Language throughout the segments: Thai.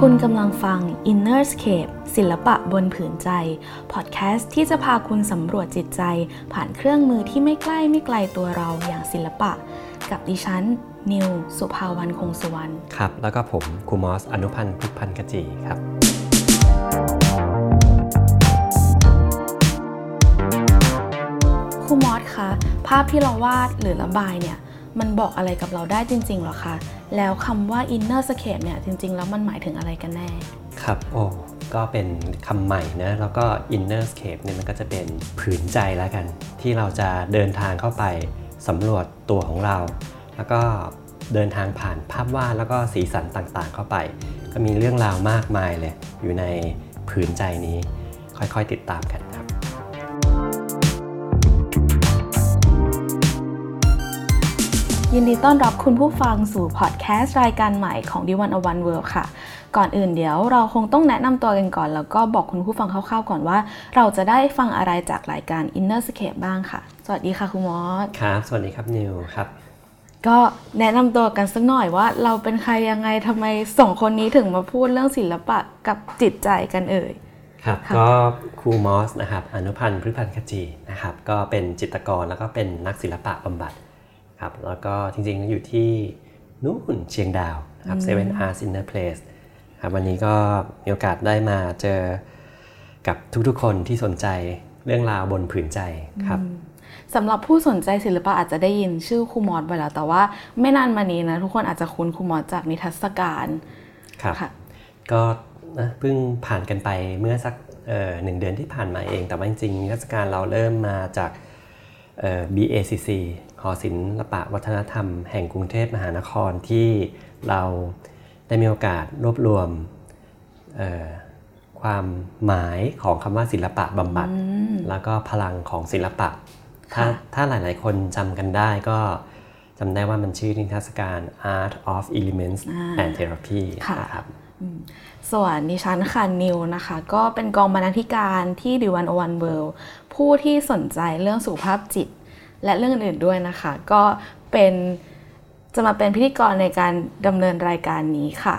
คุณกำลังฟัง Innerscape ศิลปะบนผืนใจ พอดแคสต์ที่จะพาคุณสำรวจจิตใจ ผ่านเครื่องมือที่ไม่ใกล้ไม่ไกลตัวเราอย่างศิลปะ กับดิฉัน นิว สุภาวันคงสุวรรณครับ แล้วก็ผมครูมอส อนุพันธ์พุทธพันธ์กจีครับ ครูมอสคะภาพที่เราวาดหรือระบายเนี่ย มันบอกอะไรกับเราได้จริงๆหรอคะ แล้วคำว่า inner scape เนี่ยจริงๆ แล้วมันหมายถึงอะไรกันแน่ ครับ โอ้ก็เป็นคำใหม่นะ แล้วก็ inner scape เนี่ยมันก็จะเป็นผืนใจแล้วกัน ที่เราจะเดินทางเข้าไปสำรวจตัวของเรา แล้วก็เดินทางผ่านภาพวาดแล้วก็สีสันต่างๆ เข้าไป ก็มีเรื่องราวมากมายเลย อยู่ในผืนใจนี้ค่อยๆติดตามกัน ยินดีต้อนรับคุณผู้ฟังสู่พอดแคสต์รายการใหม่ของ d 1 One World ค่ะ ก่อนอื่นเดี๋ยวเราคงต้องแนะนำตัวกันก่อน แล้วก็บอกคุณผู้ฟังคร่าวๆก่อนว่า เราจะได้ฟังอะไรจากรายการ Inner Scape บ้างค่ะ สวัสดีค่ะคุณมอสครับ สวัสดีครับนิวครับ ก็แนะนำตัวกันสักหน่อยว่า เราเป็นใครยังไงทำไมสองคนนี้ถึงมาพูดเรื่องศิลปะกับจิตใจกันเอ่ยครับค่ะก็ครูมอสนะครับอนุพันธ์พฤพันธ์ขจีนะครับก็เป็นจิตรกรแล้วก็เป็นนักศิลปะบำบัด ครับแล้วก็จริงๆอยู่ที่นู่นเชียงดาวครับ Seven Arts Inner Place ครับวันนี้ก็มีโอกาสได้มาเจอกับทุกๆคนที่สนใจเรื่องราวบนผืนใจครับสำหรับผู้สนใจศิลปะอาจจะได้ยินชื่อครูมอสไปแล้ว แต่ว่าไม่นานมานี้นะ ทุกคนอาจจะคุ้นครูมอสจากนิทรรศการครับค่ะก็นะเพิ่งผ่านกันไปเมื่อสักเอ่อหนึ่งเดือนที่ผ่านมาเอง แต่ว่าจริงๆนิทรรศการเราเริ่มมาจากเอ่อ BACC หอศิลปะวัฒนธรรมแห่งกรุงเทพมหานครที่เราได้มีโอกาสรวบรวมเอ่อความหมายของคำว่าศิลปะบำบัด แล้วก็พลังของศิลปะ ถ้าค่ะถ้าหลายๆ คนจำกันได้ก็จำได้ว่ามันชื่อนิทรรศการ Art of Elements and Therapy ค่ะนะครับส่วนดิฉันค่ะนิวนะคะ ก็เป็นกองบรรณาธิการที่ดิวันโอวันเวิลด์ผู้ที่สนใจเรื่องสุขภาพจิต และเรื่องอื่นๆด้วยนะคะ ก็เป็นจะมาเป็นพิธีกรในการดำเนินรายการนี้ค่ะ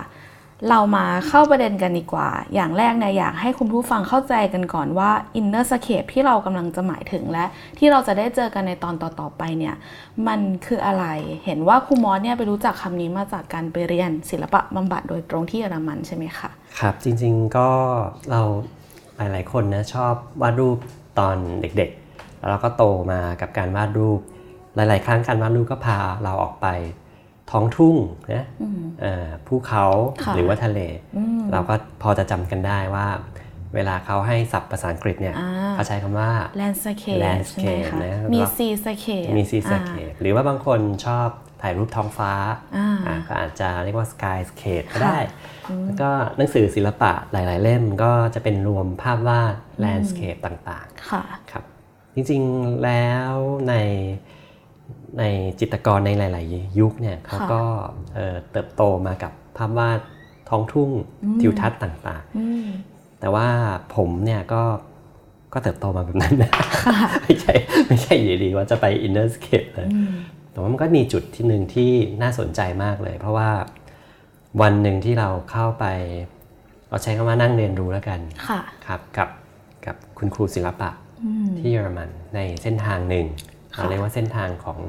เรามาเข้าประเด็นกันดีกว่า อย่างแรกเนี่ยอยากให้คุณผู้ฟังเข้าใจกันก่อนว่า inner scape ที่เรากำลังจะหมายถึงและ ที่เราจะได้เจอกันในตอนต่อๆไปเนี่ยมันคืออะไร เห็นว่าครูมอสเนี่ยไปรู้จักคำนี้มาจากการไปเรียนศิลปะบำบัดโดยตรงที่เยอรมันใช่ไหมคะครับจริงๆก็เราหลายๆคนนะชอบวาดรูปตอนเด็กๆ แล้วเราก็โตมากับการวาดรูป หลาย ๆ ครั้งการวาดรูปก็พาเราออกไปท้องทุ่งนะเอ่อภูเขาค่ะหรือว่าทะเล เราก็พอจะจำกันได้ว่า เวลาเขาให้ศัพท์ภาษาอังกฤษเนี่ยอ่าเขาใช้คำว่า landscape ใช่ไหม landscape คะนะมีแล้วก็ seascape มีซีสอ่าเคปหรือว่าบางคนชอบถ่ายรูปท้องฟ้าอ่าอ่าก็อาจจะเรียกว่า skyscape ก็ค่ะได้ แล้วก็หนังสือศิลปะหลาย ๆ เล่มก็จะเป็นรวมภาพวาด landscape ต่างค่ะๆครับ จริงๆแล้วในในจิตรกรในหลาย ๆ ยุคเนี่ยเขาก็เอ่อเติบโตมากับภาพวาดท้องทุ่งทิวทัศน์ต่างอืมๆแต่ว่าผมเนี่ยก็ก็เติบโตมาแบบนั้นนะไม่ใช่ไม่ใช่อยู่ดีว่าจะไป inner scape เลยแต่ว่ามันก็มีจุดที่หนึ่งที่น่าสนใจมากเลย เพราะว่าวันหนึ่งที่เราเข้าไป เราใช้คำว่านั่งเรียนรู้แล้วกันค่ะครับกับกับคุณครูศิลปะ ที่เยอรมันในเส้นทางหนึ่งเราเรียกว่าเส้นทางของ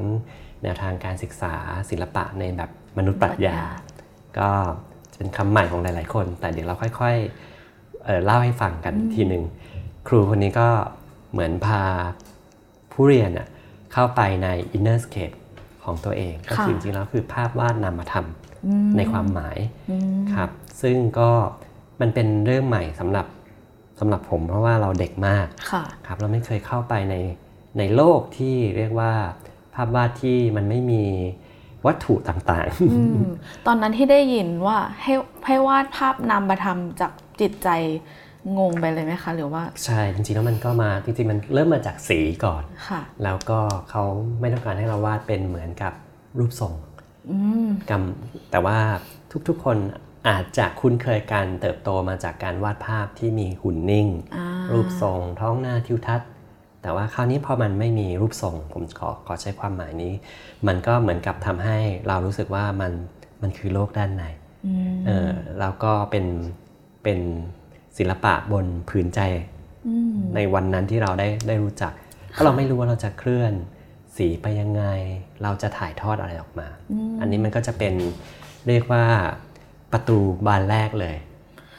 แนวทางการศึกษาศิลปะในแบบมนุษย์ปรัชญา ก็เป็นคำใหม่ของหลาย ๆ คน แต่เดี๋ยวเราค่อยๆเอ่อเล่าให้ฟังกันทีหนึ่งครูคนนี้ก็เหมือนพาผู้เรียนอะเข้าไปใน inner scape ของตัวเอง ก็คือจริงๆแล้วคือภาพวาดนามธรรมในความหมายครับ ซึ่งก็มันเป็นเรื่องใหม่สำหรับ สำหรับผมเพราะว่าเราเด็กมากค่ะครับเราไม่เคยเข้าไปในในโลกที่เรียกว่าภาพวาดที่มันไม่มีวัตถุต่างอืมตอนนั้นที่ได้ยินว่าให้ให้วาดภาพนามธรรมจากจิตใจงงไปเลยไหมคะ หรือว่าๆใช่จริงๆแล้วมันก็มาจริงๆมันเริ่มมาจากสีก่อนค่ะ แล้วก็เขาไม่ต้องการให้เราวาดเป็นเหมือนกับรูปทรงอืมกำแต่ว่าทุกๆคน อาจจะคุ้นเคยการเติบโตมาจากการวาดภาพที่มีหุ่นนิ่งอ่ารูปทรง ท้องหน้าทิวทัศน์ แต่ว่าคราวนี้พอมันไม่มีรูปทรง ผมขอขอใช้ความหมายนี้ มันก็เหมือนกับทำให้เรารู้สึกว่ามันมันคือโลกด้านในเออแล้วก็เป็นเป็นศิลปะบนผืนใจในวันนั้นที่เราได้ได้รู้จักเพราะเราไม่รู้ว่าเราจะเคลื่อนสีไปยังไง เราจะถ่ายทอดอะไรออกมา อันนี้มันก็จะเป็นเรียกว่า ประตูบานแรกเลย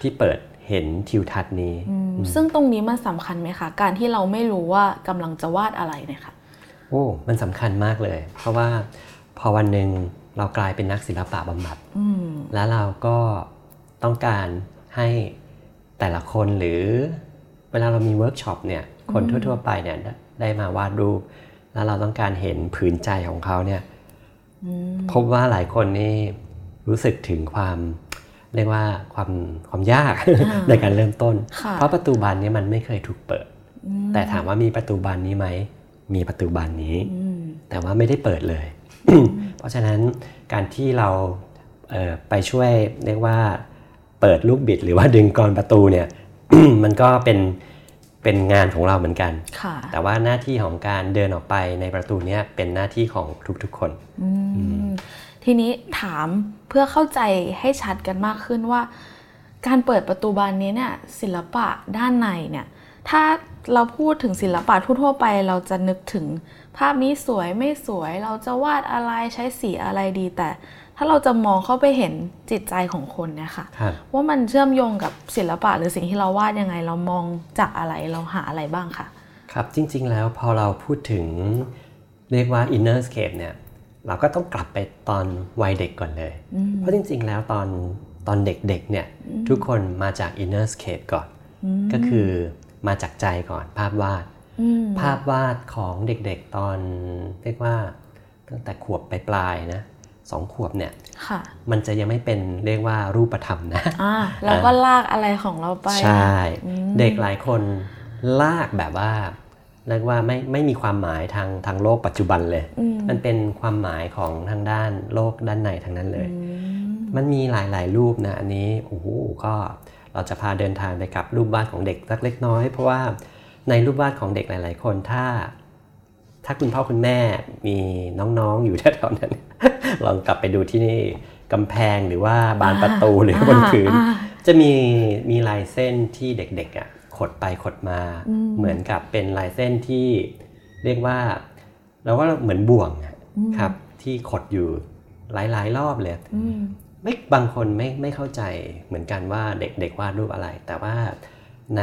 ที่เปิดเห็นทิวทัศน์นี้ ซึ่งตรงนี้มันสำคัญไหมคะ การที่เราไม่รู้ว่ากำลังจะวาดอะไรเนี่ยค่ะโอ้ มันสำคัญมากเลย เพราะว่าพอวันหนึ่งเรากลายเป็นนักศิลปะบำบัดแล้วเราก็ต้องการให้แต่ละคนหรือเวลาเรามีเวิร์กช็อปเนี่ย คนทั่ว ๆ ไปเนี่ยได้มาวาดรูป แล้วเราต้องการเห็นผืนใจของเขาเนี่ยพบว่าหลายคนนี่ รู้สึกถึงความเรียกว่าความความยากในการเริ่มต้น เพราะประตูบานนี้มันไม่เคยถูกเปิด แต่ถามว่ามีประตูบานนี้ไหมมีประตูบานนี้ แต่ว่าไม่ได้เปิดเลย เพราะฉะนั้นการที่เราไปช่วยเรียกว่าเปิดลูกบิดหรือว่าดึงกรอนประตูเนี่ยมันก็เป็นเป็นงานของเราเหมือนกัน แต่ว่าหน้าที่ของการเดินออกไปในประตูนี้เป็นหน้าที่ของทุกๆคน ทีนี้ถามเพื่อเข้าใจให้ชัดกันมากขึ้นว่า การเปิดประตูบานนี้เนี่ยศิลปะด้านในเนี่ยถ้าเราพูดถึงศิลปะทั่วๆไป เราจะนึกถึงภาพนี้สวยไม่สวย เราจะวาดอะไรใช้สีอะไรดีแต่ ถ้าเราจะมองเข้าไปเห็นจิตใจของคนเนี่ยค่ะ ว่ามันเชื่อมโยงกับศิลปะหรือสิ่งที่เราวาดยังไง เรามองจากอะไรเราหาอะไรบ้างค่ะ ครับจริงๆแล้วพอเราพูดถึงเรียกว่า inner scape เนี่ย เราก็ต้องกลับไปตอนวัยเด็กก่อนเลย เพราะจริงๆ แล้วตอนตอนเด็กๆเนี่ยทุกคนมาจาก inner scape ก่อน ก็คือมาจากใจก่อนภาพวาด ภาพวาดของเด็กๆตอนเรียกว่าตั้งแต่ขวบไปปลายนะสองขวบเนี่ยมันจะยังไม่เป็นเรียกว่ารูปธรรมนะแล้วก็ลากอะไรของเราไป ใช่ เด็กหลายคนลากแบบว่า เรียกว่าไม่ไม่มีความหมายทางทางโลกปัจจุบันเลย มันเป็นความหมายของทางด้านโลกด้านในทางนั้นเลย มันมีหลาย ๆ รูปนะอันนี้โอ้โหก็เราจะพาเดินทางไปกับรูปวาดของเด็กสักเล็กน้อย เพราะว่าในรูปวาดของเด็กหลาย ๆ คนถ้า ถ้าคุณพ่อคุณแม่มีน้องๆอยู่แถวๆนั้น ลองกลับไปดูที่นี่กำแพงหรือว่าบานประตูหรือบนพื้น จะมีมีลายเส้นที่เด็กๆอะ ขดไปขดมา เหมือนกับเป็นลายเส้นที่เรียกว่าเราว่าเหมือนบ่วงครับ ที่ขดอยู่หลายๆ รอบเลยไม่บางคนไม่ไม่เข้าใจเหมือนกันว่าเด็กๆวาดรูปอะไร แต่ว่าใน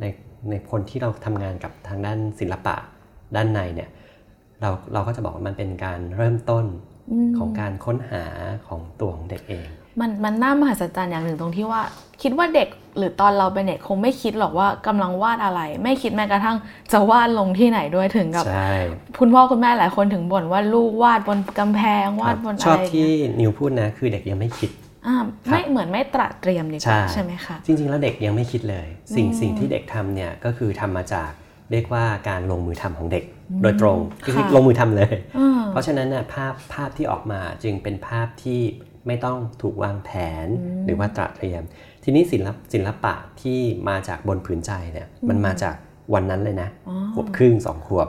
ในในคนที่เราทำงานกับทางด้านศิลปะด้านในเนี่ยเราเราก็จะบอกว่ามันเป็นการเริ่มต้นของการค้นหาของตัวของเด็กเอง มันมันน่ามหัศจรรย์อย่างหนึ่งตรงที่ว่า คิดว่าเด็กหรือตอนเราเป็นเด็กคงไม่คิดหรอกว่ากำลังวาดอะไร ไม่คิดแม้กระทั่งจะวาดลงที่ไหนด้วยถึงกับคุณพ่อคุณแม่หลายคนถึงบ่นว่าลูกวาดบนกำแพงวาดบนอะไรชอบที่นิวพูดนะคือเด็กยังไม่คิดไม่เหมือนไม่ตระเตรียมดีกว่าใช่ไหมคะจริง ๆ แล้วเด็กยังไม่คิดเลย สิ่งสิ่งที่เด็กทำเนี่ยก็คือทำมาจากเรียกว่าการลงมือทำของเด็กโดยตรงคือลงมือทำเลย เพราะฉะนั้นน่ะภาพภาพที่ออกมาจึงเป็นภาพที่ ไม่ต้องถูกวางแผนหรือว่าตระเตรียม ทีนี้ศิลปศิลปะที่มาจากบนผืนใจเนี่ยมันมาจากวันนั้นเลยนะขวบครึ่งสองขวบ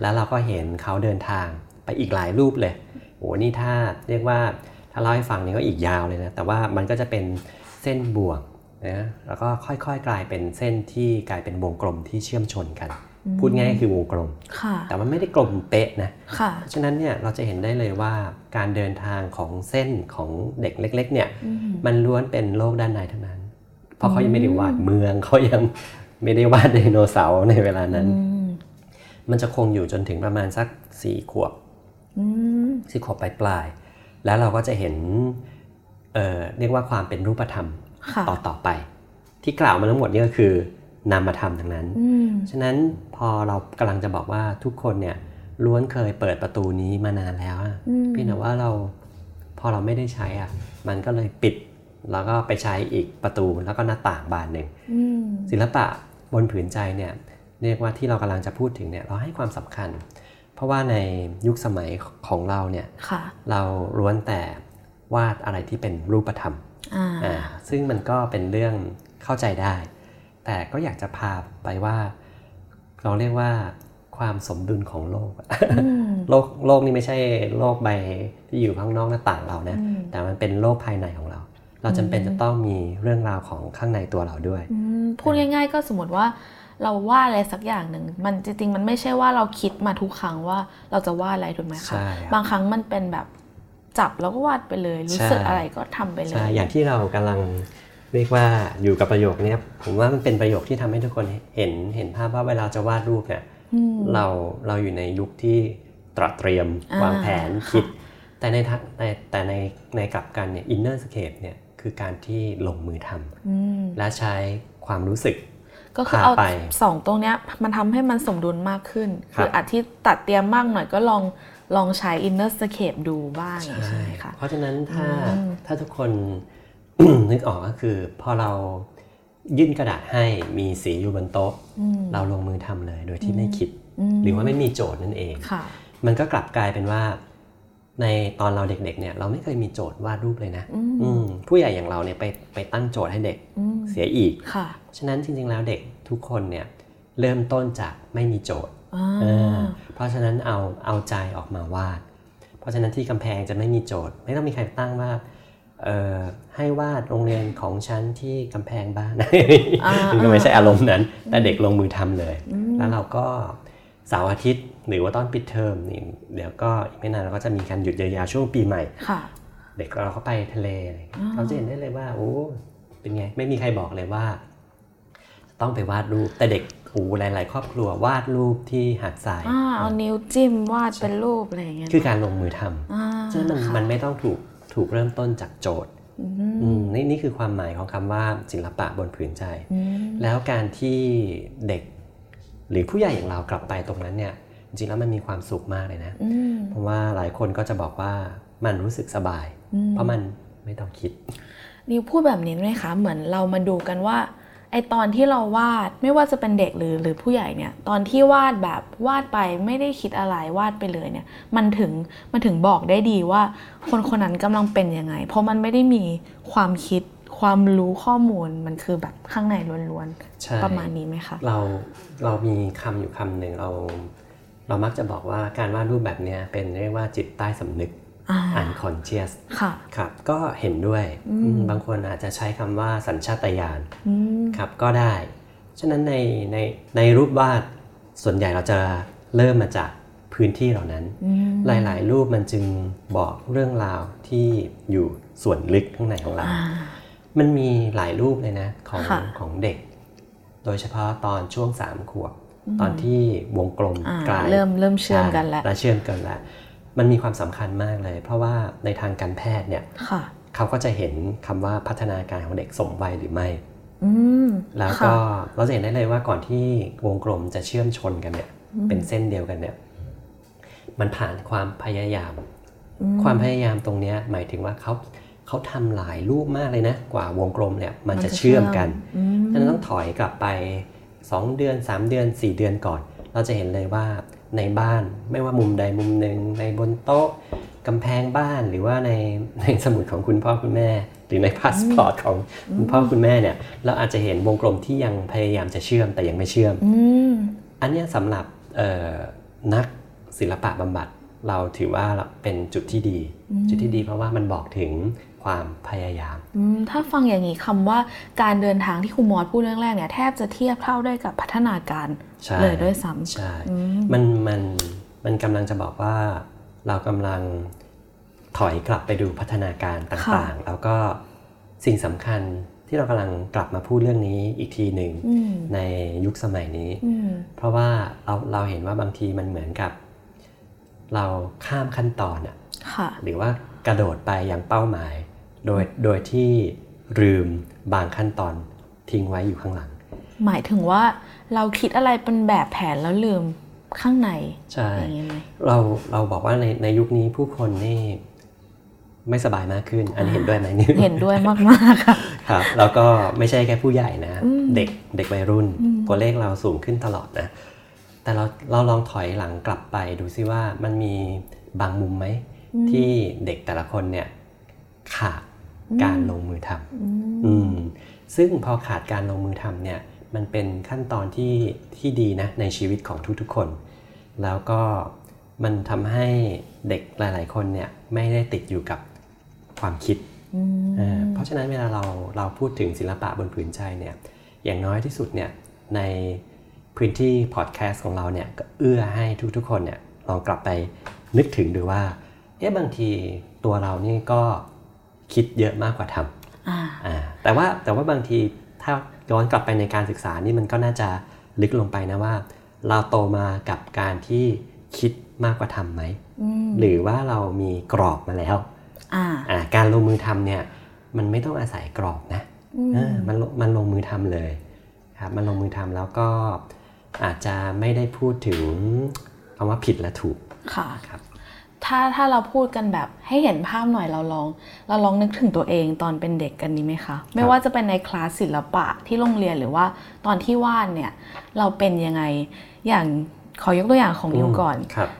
แล้วเราก็เห็นเขาเดินทางไปอีกหลายรูปเลยโอ้นี่ถ้าเรียกว่าถ้าเล่าให้ฟังนี่ก็อีกยาวเลยนะ แต่ว่ามันก็จะเป็นเส้นบวกนะแล้วก็ค่อยๆกลายเป็นเส้นที่กลายเป็นวงกลมที่เชื่อมชนกัน พูดง่ายคือวงกลม แต่มันไม่ได้กลมเป๊ะนะเพราะฉะนั้นเนี่ยเราจะเห็นได้เลยว่าการเดินทางของเส้นของเด็กเล็กๆเนี่ยมันล้วนเป็นโลกด้านในเท่านั้น เพราะเขายังไม่ได้วาดเมืองเขายังไม่ได้วาดไดโนเสาร์ในเวลานั้น มันจะคงอยู่จนถึงประมาณสักสี่ขวบสี่ขวบปลายปลาย แล้วเราก็จะเห็นเเรียกว่าความเป็นรูปธรรมต่อต่อไป ที่กล่าวมาทั้งหมดนี่ก็คือ นามธรรมทั้งนั้น ฉะนั้นพอเรากำลังจะบอกว่าทุกคนเนี่ยล้วนเคยเปิดประตูนี้มานานแล้วพี่แต่ว่าเราพอเราไม่ได้ใช้อะมันก็เลยปิดแล้วก็ไปใช้อีกประตูแล้วก็หน้าต่างบานหนึ่งศิลปะบนผืนใจเนี่ยเรียกว่าที่เรากำลังจะพูดถึงเนี่ยเราให้ความสำคัญ เพราะว่าในยุคสมัยของเราเนี่ยเราล้วนแต่วาดอะไรที่เป็นรูปธรรมซึ่งมันก็เป็นเรื่องเข้าใจได้ แต่ก็อยากจะพาไปว่า เราเรียกว่าคความสมดุลของโลก โลกโลกนี่ไม่ใช่โลกใบที่อยู่ข้างนอกหน้าต่างเรานะ แต่มันเป็นโลกภายในของเรา เราจำเป็นจะต้องมีเรื่องราวของข้างในตัวเราด้วย พูดง่าย ๆ ก็สมมติว่าเราวาดอะไรสักอย่างหนึ่งมันจริงๆ มันไม่ใช่ว่าเราคิดมาทุกครั้งว่าเราจะวาดอะไรถูกไหมคะบางครั้งมันเป็นแบบจับแล้วก็วาดไปเลย รู้สึกอะไรก็ทำไปเลย อย่างที่เรากำลัง เรียกว่าอยู่กับประโยคนี้ผมว่ามันเป็นประโยคที่ทำให้ทุกคนเห็นเห็นภาพว่าเวลาจะวาดรูปเนี่ยเราเราอยู่ในยุคที่ตระเตรียมวางแผนคิด แต่ในในแต่ในในกลับกันเนี่ย Innerscape เนี่ยคือการที่ลงมือทำและใช้ความรู้สึกก็คือเอาสองตรงเนี้ยมันทำให้มันสมดุลมากขึ้น คืออาจจะตระเตรียมมากหน่อยก็ลองลองใช้ Innerscape ดูบ้างใช่ค่ะเพราะฉะนั้นถ้าถ้าทุกคน นึกออกก็คือพอเรายื่นกระดาษให้มีสีอยู่บนโต๊ะ เราลงมือทำเลยโดยที่ไม่คิด หรือว่าไม่มีโจทย์นั่นเอง มันก็กลับกลายเป็นว่า ในตอนเราเด็กๆเนี่ย เราไม่เคยมีโจทย์วาดรูปเลยนะผู้ใหญ่อย่างเราเนี่ยไปไปตั้งโจทย์ให้เด็กเสียอีกฉะนั้นจริงๆแล้วเด็กทุกคนเนี่ยเริ่มต้นจากไม่มีโจทย์เพราะฉะนั้นเอาเอาใจออกมาวาด เพราะฉะนั้นที่กำแพงจะไม่มีโจทย์ ไม่ต้องมีใครตั้งว่า ให้วาดโรงเรียนของฉันที่กำแพงบ้านก็ไม่ใช่อารมณ์นั้น แต่เด็กลงมือทำเลย แล้วเราก็เสาร์อาทิตย์หรือว่าตอนปิดเทอมนี่เดี๋ยวก็อีกไม่นานเราก็จะมีการหยุดยาวๆช่วงปีใหม่เด็กเราก็ไปทะเลเราจะเห็นได้เลยว่าโอ้เป็นไงไม่มีใครบอกเลยว่า ต้องไปวาดรูปแต่เด็กโอ้หลาย ๆ ครอบครัววาดรูปที่หาดทรายเอานิ้วจิ้มวาดเป็นรูปอะไรอย่างเงี้ยคือการลงมือทำฉะนั้นมันมันไม่ต้องถูก ถูกเริ่มต้นจากโจทย์นี่นี่คือความหมายของคำว่าศิลปะบนผืนใจ แล้วการที่เด็ก หรือผู้ใหญ่อย่างเรากลับไปตรงนั้นเนี่ยจริงแล้วมันมีความสุขมากเลยนะ เพราะว่าหลายคนก็จะบอกว่ามันรู้สึกสบาย เพราะมันไม่ต้องคิด นิวพูดแบบนี้ไหมคะ เหมือนเรามาดูกันว่า ไอตอนที่เราวาดไม่ว่าจะเป็นเด็กหรือหรือผู้ใหญ่เนี่ยตอนที่วาดแบบวาดไปไม่ได้คิดอะไรวาดไปเลยเนี่ยมันถึงมันถึงบอกได้ดีว่า คนคนนั้นกำลังเป็นยังไง เพราะมันไม่ได้มีความคิดความรู้ข้อมูลมันคือแบบข้างในล้วนๆประมาณนี้ไหมคะเราเรามีคำอยู่คำหนึ่งเรา เรามักจะบอกว่าการวาดรูปแบบนี้เป็นเรียกว่าจิตใต้สำนึก unconscious ครับก็เห็นด้วยบางคนอาจจะใช้คำว่าสัญชาตญาณครับก็ได้ ฉะนั้นในในในรูปวาดส่วนใหญ่เราจะเริ่มมาจากพื้นที่เหล่านั้น หลาย ๆ รูปมันจึงบอกเรื่องราวที่อยู่ส่วนลึกข้างในของเรา มันมีหลายรูปเลยนะของของเด็ก โดยเฉพาะตอนช่วงสามขวบตอนที่วงกลมกลายเริ่มเริ่มเชื่อมกันแล้วเชื่อมกันแล้ว มันมีความสำคัญมากเลย เพราะว่าในทางการแพทย์เนี่ยเขาก็จะเห็นคำว่าพัฒนาการของเด็กสมวัยหรือไม่แล้วก็เราจะเห็นได้เลยว่าก่อนที่วงกลมจะเชื่อมชนกันเนี่ย เป็นเส้นเดียวกันเนี่ย มันผ่านความพยายาม ความพยายามตรงนี้หมายถึงว่าเขาเขาทำหลายรูปมากเลยนะ กว่าวงกลมเนี่ย มันจะเชื่อมกันฉะนั้นต้องถอยกลับไป 2 เดือน 3 เดือน 4 เดือนก่อน เราจะเห็นเลยว่า ในบ้าน ไม่ว่ามุมใดมุมหนึ่งในบนโต๊ะกำแพงบ้านหรือว่าในในสมุดของคุณพ่อคุณแม่ หรือในพาสปอร์ตของคุณพ่อคุณแม่เนี่ยเราอาจจะเห็นวงกลมที่ยังพยายามจะเชื่อมแต่ยังไม่เชื่อมอันนี้สำหรับนักศิลปะบำบัดเราถือว่าเป็นจุดที่ดี จุดที่ดีเพราะว่ามันบอกถึง ความพยายาม ถ้าฟังอย่างนี้คำว่าการเดินทางที่ครูมอสพูดเรื่องแรกเนี่ยแทบจะเทียบเท่าได้กับพัฒนาการเลยด้วยซ้ำใช่มันมันมันกำลังจะบอกว่าเรากำลังถอยกลับไปดูพัฒนาการต่างๆ แล้วก็สิ่งสำคัญที่เรากำลังกลับมาพูดเรื่องนี้อีกทีหนึ่งในยุคสมัยนี้ เพราะว่าเราเราเห็นว่าบางทีมันเหมือนกับ เราข้ามขั้นตอนอะหรือว่ากระโดดไปยังเป้าหมาย โดยโดยที่ลืมบางขั้นตอนทิ้งไว้อยู่ข้างหลัง หมายถึงว่าเราคิดอะไรเป็นแบบแผนแล้วลืมข้างในใช่เราเราบอกว่าในในยุคนี้ผู้คนนี่ไม่สบายมากขึ้น อันนี้เห็นด้วยไหมนี่เห็นด้วยมากๆครับครับแล้วก็ไม่ใช่แค่ผู้ใหญ่นะ เด็กเด็กวัยรุ่นตัวเลขเราสูงขึ้นตลอดนะ แต่เราเราลองถอยหลังกลับไปดูซิว่ามันมีบางมุมไหมที่เด็กแต่ละคนเนี่ยขาด การลงมือทำซึ่งพอขาดการลงมือทำเนี่ยมันเป็นขั้นตอนที่ที่ดีนะในชีวิตของทุกๆคน แล้วก็มันทำให้เด็กหลาย ๆ คนเนี่ยไม่ได้ติดอยู่กับความคิด เพราะฉะนั้นเวลาเราเราพูดถึงศิลปะบนผืนใจเนี่ยอย่างน้อยที่สุดเนี่ยในพื้นที่พอดแคสต์ของเราเนี่ยก็เอื้อให้ทุกๆ คนเนี่ยลองกลับไปนึกถึงดูว่าเอ๊ะบางทีตัวเรานี่ก็ คิดเยอะมากกว่าทำแต่ว่าแต่ว่าบางทีถ้าย้อนกลับไปในการศึกษานี่มันก็น่าจะลึกลงไปนะว่า เราโตมากับการที่คิดมากกว่าทำไหมหรือว่าเรามีกรอบมาแล้วการลงมือทำเนี่ยมันไม่ต้องอาศัยกรอบนะมันมันลงมือทำเลยครับมันลงมือทำแล้วก็อาจจะไม่ได้พูดถึงคำว่าผิดและถูกค่ะครับ ถ้าถ้าเราพูดกันแบบให้เห็นภาพหน่อยเราลอง เราลองนึกถึงตัวเองตอนเป็นเด็กกันนี้ไหมคะ ไม่ว่าจะเป็นในคลาสศิลปะที่โรงเรียนหรือว่าตอนที่วาดเนี่ย เราเป็นยังไงอย่างขอยกตัวอย่างของนิวก่อนครับ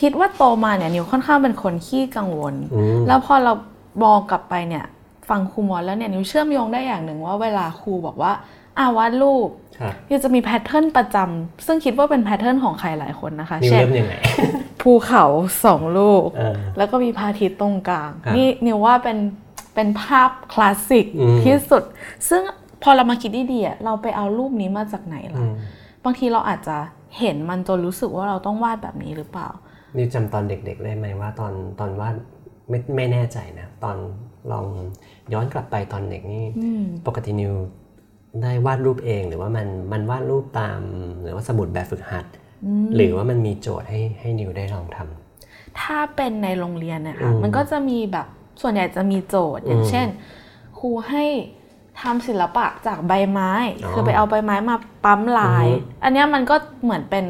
คิดว่าโตมาเนี่ยนิวค่อนข้างเป็นคนขี้กังวล แล้วพอเรามองกลับไปเนี่ย ฟังครูมอนแล้วเนี่ยนิวเชื่อมโยงได้อย่างหนึ่งว่าเวลาครูบอกว่าอ่าวาดรูป you จะมี pattern ประจำซึ่งคิดว่าเป็น pattern ของใครหลายคนนะคะเช่นยังไง ภูเขาสองลูก แล้วก็มีพระอาทิตย์ตรงกลาง นี่นิวว่าเป็นเป็นภาพคลาสสิกที่สุด ซึ่งพอเรามาคิดดีๆเราไปเอารูปนี้มาจากไหนล่ะ บางทีเราอาจจะเห็นมันจนรู้สึกว่าเราต้องวาดแบบนี้หรือเปล่า นี่จำตอนเด็กๆได้ไหมว่าตอนตอนวาดไม่ไม่แน่ใจนะ ตอนลองย้อนกลับไปตอนเด็กนี่ปกตินิวได้วาดรูปเองหรือว่ามันมันวาดรูปตาม หรือว่าสมุดแบบฝึกหัด หรือว่ามันมีโจทย์ให้ให้นิวได้ลองทำถ้าเป็นในโรงเรียนนะคะมันก็จะมีแบบส่วนใหญ่จะมีโจทย์อย่างเช่น ครูให้ทำศิลปะจากใบไม้ คือไปเอาใบไม้มาปั๊มลาย อันนี้มันก็เหมือนเป็น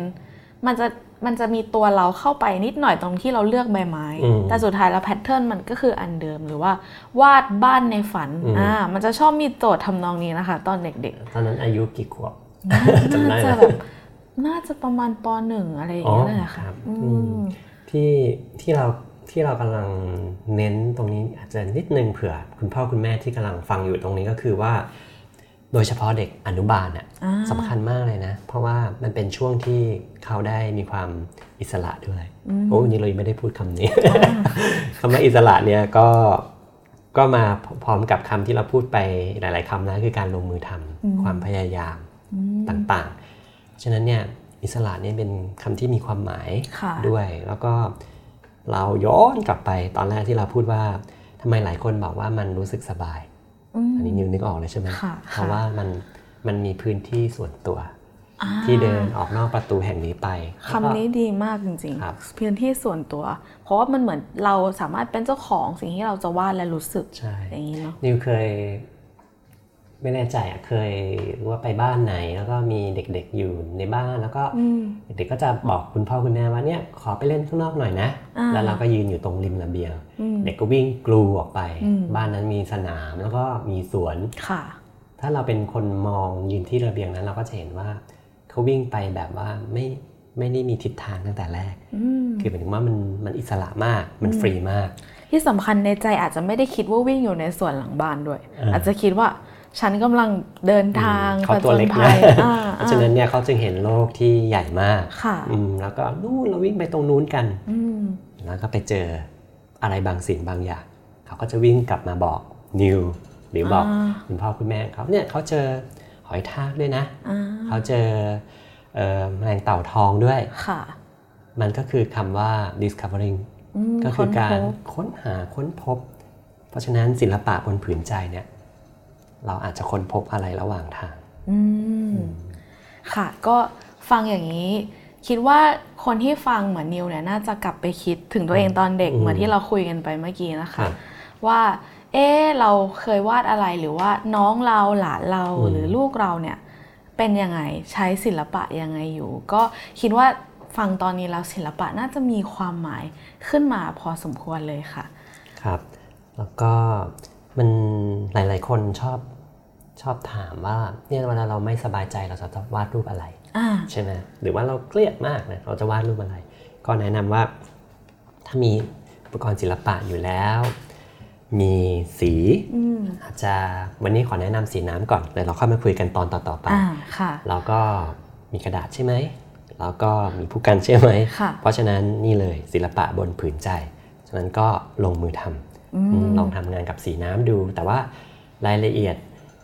มันจะมันจะมีตัวเราเข้าไปนิดหน่อยตรงที่เราเลือกใบไม้ แต่สุดท้ายแล้วแพทเทิร์นมันก็คืออันเดิมหรือว่าวาดบ้านในฝันอ่ามันจะชอบมีโจทย์ทำนองนี้นะคะ ตอนเด็กๆ ตอนนั้นอายุกี่ขวบน่าจะแบบ น่าจะประมาณปหนึ่งอะไรอย่างเงี้ยเลยค่ะที่ที่เราที่เรากำลังเน้นตรงนี้อาจจะนิดนึงเผื่อ คุณพ่อคุณแม่ที่กำลังฟังอยู่ตรงนี้ก็คือว่า โดยเฉพาะเด็กอนุบาลอะสำคัญมากเลยนะ เพราะว่ามันเป็นช่วงที่เขาได้มีความอิสระด้วยโอ้นี่เราไม่ได้พูดคำนี้คำว่าอิสระเนี่ยก็ก็มาพร้อมกับคำที่เราพูดไปหลาย ๆคำนะคือการลงมือทำความพยายามต่างๆ ฉะนั้นเนี่ยอิสระนี่เป็นคำที่มีความหมายด้วย แล้วก็เราย้อนกลับไปตอนแรกที่เราพูดว่าทำไมหลายคนบอกว่ามันรู้สึกสบาย อันนี้นิวนึกออกเลยใช่ไหมเพราะว่ามันมันมีพื้นที่ส่วนตัว ที่เดินออกนอกประตูแห่งนี้ไปคำนี้ดีมากจริงๆพื้นที่ส่วนตัว เพราะว่ามันเหมือนเราสามารถเป็นเจ้าของสิ่งที่เราจะวาดและรู้สึกอย่างนี้เนาะนิวเคย ไม่แน่ใจอะเคยว่าไปบ้านไหน แล้วก็มีเด็กๆอยู่ในบ้านแล้วก็เด็กๆก็จะบอกคุณพ่อคุณแม่ว่าเนี่ยขอไปเล่นข้างนอกหน่อยนะ แล้วเราก็ยืนอยู่ตรงริมระเบียง เด็กก็วิ่งกลูออกไป บ้านนั้นมีสนามแล้วก็มีสวนค่ะ ถ้าเราเป็นคนมองยืนที่ระเบียงนั้น เราก็จะเห็นว่าเขาวิ่งไปแบบว่าไม่ไม่ได้มีทิศทางตั้งแต่แรก คือหมายถึงว่ามันมันอิสระมากมันฟรีมาก ที่สำคัญในใจอาจจะไม่ได้คิดว่าวิ่งอยู่ในสวนหลังบ้านด้วย อาจจะคิดว่า ฉันกำลังเดินทางเขาตัวเล็กนะเพราะฉะนั้นเนี่ยเขาจึงเห็นโลกที่ใหญ่มากค่ะแล้วก็นู่นเราวิ่งไปตรงนู้นกันแล้วก็ไปเจออะไรบางสิ่งบางอย่างเขาก็จะวิ่งกลับมาบอกนิวหรือบอกคุณพ่อคุณแม่เขาเนี่ยเขาเจอหอยทากด้วยนะเขาเจอแมลงเต่าทองด้วยค่ะมันก็คือคำว่า discovering ก็คือการค้นหาค้นพบ เพราะฉะนั้นศิลปะบนผืนใจเนี่ย เราอาจจะค้นพบอะไรระหว่างทางค่ะ ก็ฟังอย่างนี้ คิดว่าคนที่ฟังเหมือนนิวเนี่ยน่าจะกลับไปคิดถึงตัวเองตอนเด็กเหมือนที่เราคุยกันไปเมื่อกี้นะคะ ว่า เออเราเคยวาดอะไรหรือว่าน้องเราหลานเราหรือลูกเราเนี่ย เป็นยังไงใช้ศิลปะยังไงอยู่ ก็คิดว่าฟังตอนนี้แล้วศิลปะน่าจะมีความหมายขึ้นมาพอสมควรเลยค่ะ ครับ แล้วก็ มันหลาย ๆ คนชอบชอบถามว่าเนี่ยเวลาเราไม่สบายใจเราจะวาดรูปอะไรใช่ไหมหรือว่าเราเครียดมากเนะเราจะวาดรูปอะไร ก็แนะนำว่า ถ้ามีอุปกรณ์ศิลปะอยู่แล้ว มีสีอาจจะวันนี้ขอแนะนำสีน้ำก่อนเดี๋ยวเราค่อยมาคุยกันตอนต่อๆไปเราก็มีกระดาษใช่ไหมแล้วก็มีผู้กันเชื่อไหมค่ะเพราะฉะนั้นนี่เลยศิลปะบนผืนใจฉะนั้นก็ลงมือทำ ลองทำงานกับสีน้ำดู แต่ว่ารายละเอียด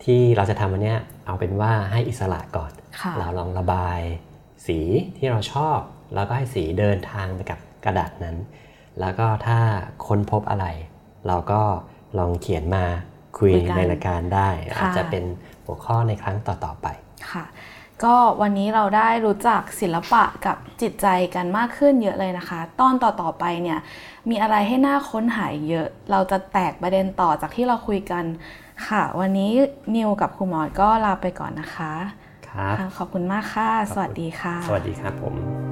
ที่เราจะทำวันเนี้ยเอาเป็นว่าให้อิสระก่อนค่ะเราลองระบายสีที่เราชอบ แล้วก็ให้สีเดินทางไปกับกระดาษนั้น แล้วก็ถ้าค้นพบอะไร เราก็ลองเขียนมาคุยคุยกันในรายการได้ค่ะอาจจะเป็นหัวข้อในครั้งต่อๆไปค่ะ ก็วันนี้เราได้รู้จักศิลปะกับจิตใจกันมากขึ้นเยอะเลยนะคะ ตอนต่อๆไปเนี่ยมีอะไรให้น่าค้นหาอีกเยอะ เราจะแตกประเด็นต่อจากที่เราคุยกันค่ะ วันนี้นิวกับครูหมอดก็ลาไปก่อนนะคะ ครับค่ะขอบคุณมากค่ะ สวัสดีค่ะ สวัสดีครับผม